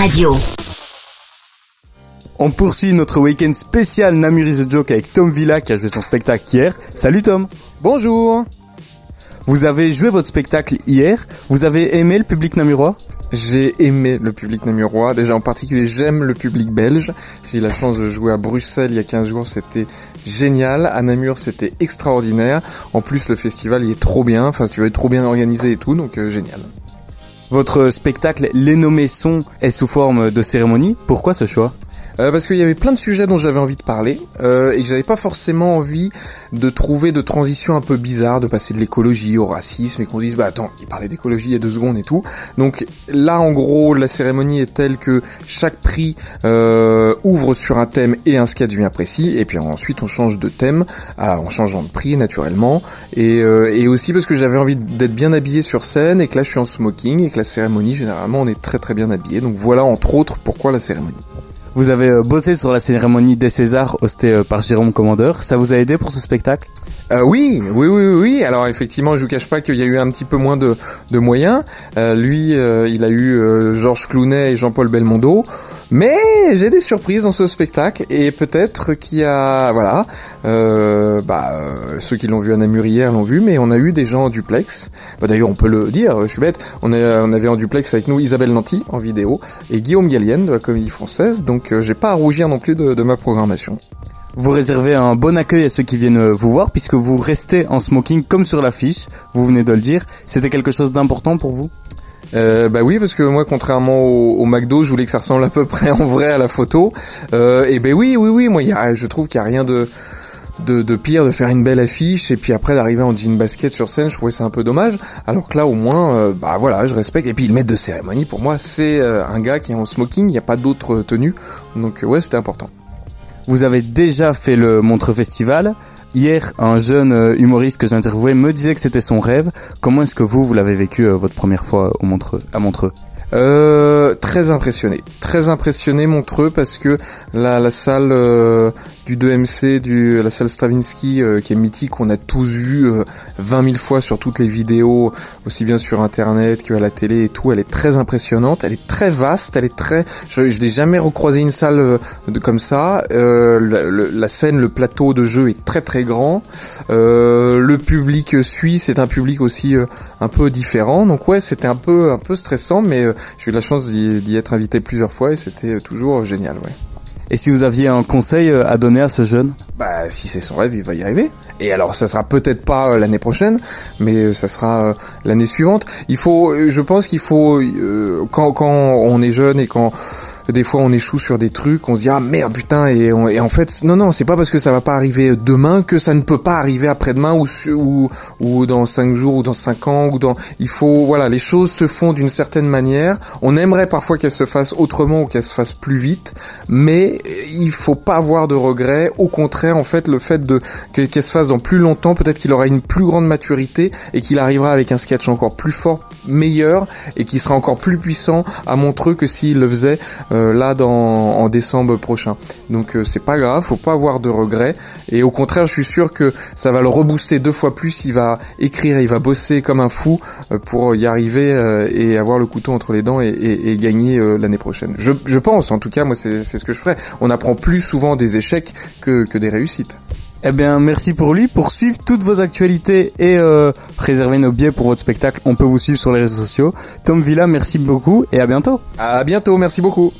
Radio. On poursuit notre week-end spécial Namur is a Joke avec Tom Villa qui a joué son spectacle hier. Salut Tom Bonjour Vous avez joué votre spectacle hier. Vous avez aimé le public namurois? J'ai aimé le public namurois. Déjà en particulier, j'aime le public belge. J'ai eu la chance de jouer à Bruxelles il y a 15 jours. C'était génial. À Namur, c'était extraordinaire. En plus, le festival, il est trop bien. Enfin, tu vois, trop bien organisé et tout. Donc, euh, génial. Votre spectacle Les nommés sons est sous forme de cérémonie. Pourquoi ce choix? Euh, parce qu'il y avait plein de sujets dont j'avais envie de parler euh, et que j'avais pas forcément envie de trouver de transition un peu bizarre, de passer de l'écologie au racisme et qu'on se dise bah attends, il parlait d'écologie il y a deux secondes et tout. Donc là en gros la cérémonie est telle que chaque prix euh, ouvre sur un thème et un sketch bien précis et puis ensuite on change de thème à, en changeant de prix naturellement et, et aussi parce que j'avais envie d'être bien habillé sur scène et que là je suis en smoking et que la cérémonie généralement on est très très bien habillé. Donc voilà entre autres pourquoi la cérémonie. Vous avez euh, bossé sur la cérémonie des Césars hostée euh, par Jérôme Commandeur. Ça vous a aidé pour ce spectacle? Euh, oui, oui, oui, oui. Alors effectivement, je vous cache pas qu'il y a eu un petit peu moins de, moyens. Euh, lui, euh, il a eu euh, Georges Clounet et Jean-Paul Belmondo. Mais j'ai des surprises dans ce spectacle et peut-être qu'il y a, voilà, bah, ceux qui l'ont vu à Namur hier l'ont vu, mais on a eu des gens en duplex. Bah, D'ailleurs, on peut le dire, je suis bête. On, on avait en duplex avec nous Isabelle Nanty en vidéo et Guillaume Gallienne de la Comédie Française. Donc, j'ai pas à rougir non plus de ma programmation. Vous réservez un bon accueil à ceux qui viennent euh, vous voir puisque vous restez en smoking comme sur l'affiche. Vous venez de le dire. C'était quelque chose d'important pour vous? Euh, bah oui, parce que moi, contrairement au, McDo, je voulais que ça ressemble à peu près en vrai à la photo. Euh, et ben oui, oui, oui, moi, je trouve qu'il y a rien de, de, pire de faire une belle affiche et puis après d'arriver en jean basket sur scène. Je trouvais ça un peu dommage. Alors que là, au moins, euh, bah voilà, je respecte. Et puis le maître de cérémonie, pour moi, c'est euh, un gars qui est en smoking. Il n'y a pas d'autre tenue. Donc ouais, c'était important. Vous avez déjà fait le Montreux Festival. Hier, un jeune euh, humoriste que j'ai interviewé me disait que c'était son rêve. Comment est-ce que vous, vous l'avez vécu euh, votre première fois à Montreux? Euh, très impressionné, très impressionné Montreux parce que la, salle du 2MC, du, la salle Stravinsky euh, qui est mythique, on a tous vu euh, 20 000 fois sur toutes les vidéos, aussi bien sur internet qu'à la télé et tout. Elle est très impressionnante, elle est très vaste, elle est très. Je, je n'ai jamais recroisé une salle euh, comme ça. Euh, la, scène, le plateau de jeu est très très grand. Euh, le public suisse est un public aussi euh, un peu différent. Donc ouais, c'était un peu un peu stressant, mais euh, j'ai eu la chance d'y être invité plusieurs fois et c'était euh, toujours euh, génial. Ouais. Et si vous aviez un conseil euh, à donner à ce jeune? Bah si c'est son rêve, il va y arriver. Et alors ça sera peut-être pas euh, l'année prochaine, mais euh, ça sera l'année suivante. Il faut, je pense qu'il faut quand quand on est jeune et quand des fois on échoue sur des trucs, on se dit ah merde putain et, en fait non non c'est pas parce que ça va pas arriver demain que ça ne peut pas arriver après-demain ou dans cinq jours ou dans cinq ans ou dans il faut voilà les choses se font d'une certaine manière. On aimerait parfois qu'elles se fassent autrement ou qu'elles se fassent plus vite, mais il faut pas avoir de regrets. Au contraire en fait le fait de que- qu'elle se fasse dans plus longtemps, peut-être qu'il aura une plus grande maturité et qu'il arrivera avec un sketch encore plus fort, meilleur et qui sera encore plus puissant à Montreux que s'il le faisait euh, là dans en décembre prochain. Donc euh, c'est pas grave, faut pas avoir de regrets et au contraire, je suis sûr que ça va le rebooster deux fois plus, il va écrire, il va bosser comme un fou euh, pour y arriver et avoir le couteau entre les dents et, gagner l'année prochaine. Je, pense, en tout cas, moi c'est ce que je ferais. On apprend plus souvent des échecs que, que des réussites. Eh bien, merci pour lui. Pour suivre toutes vos actualités et euh, réserver nos billets pour votre spectacle, on peut vous suivre sur les réseaux sociaux. Tom Villa, merci beaucoup et à bientôt. À bientôt, merci beaucoup.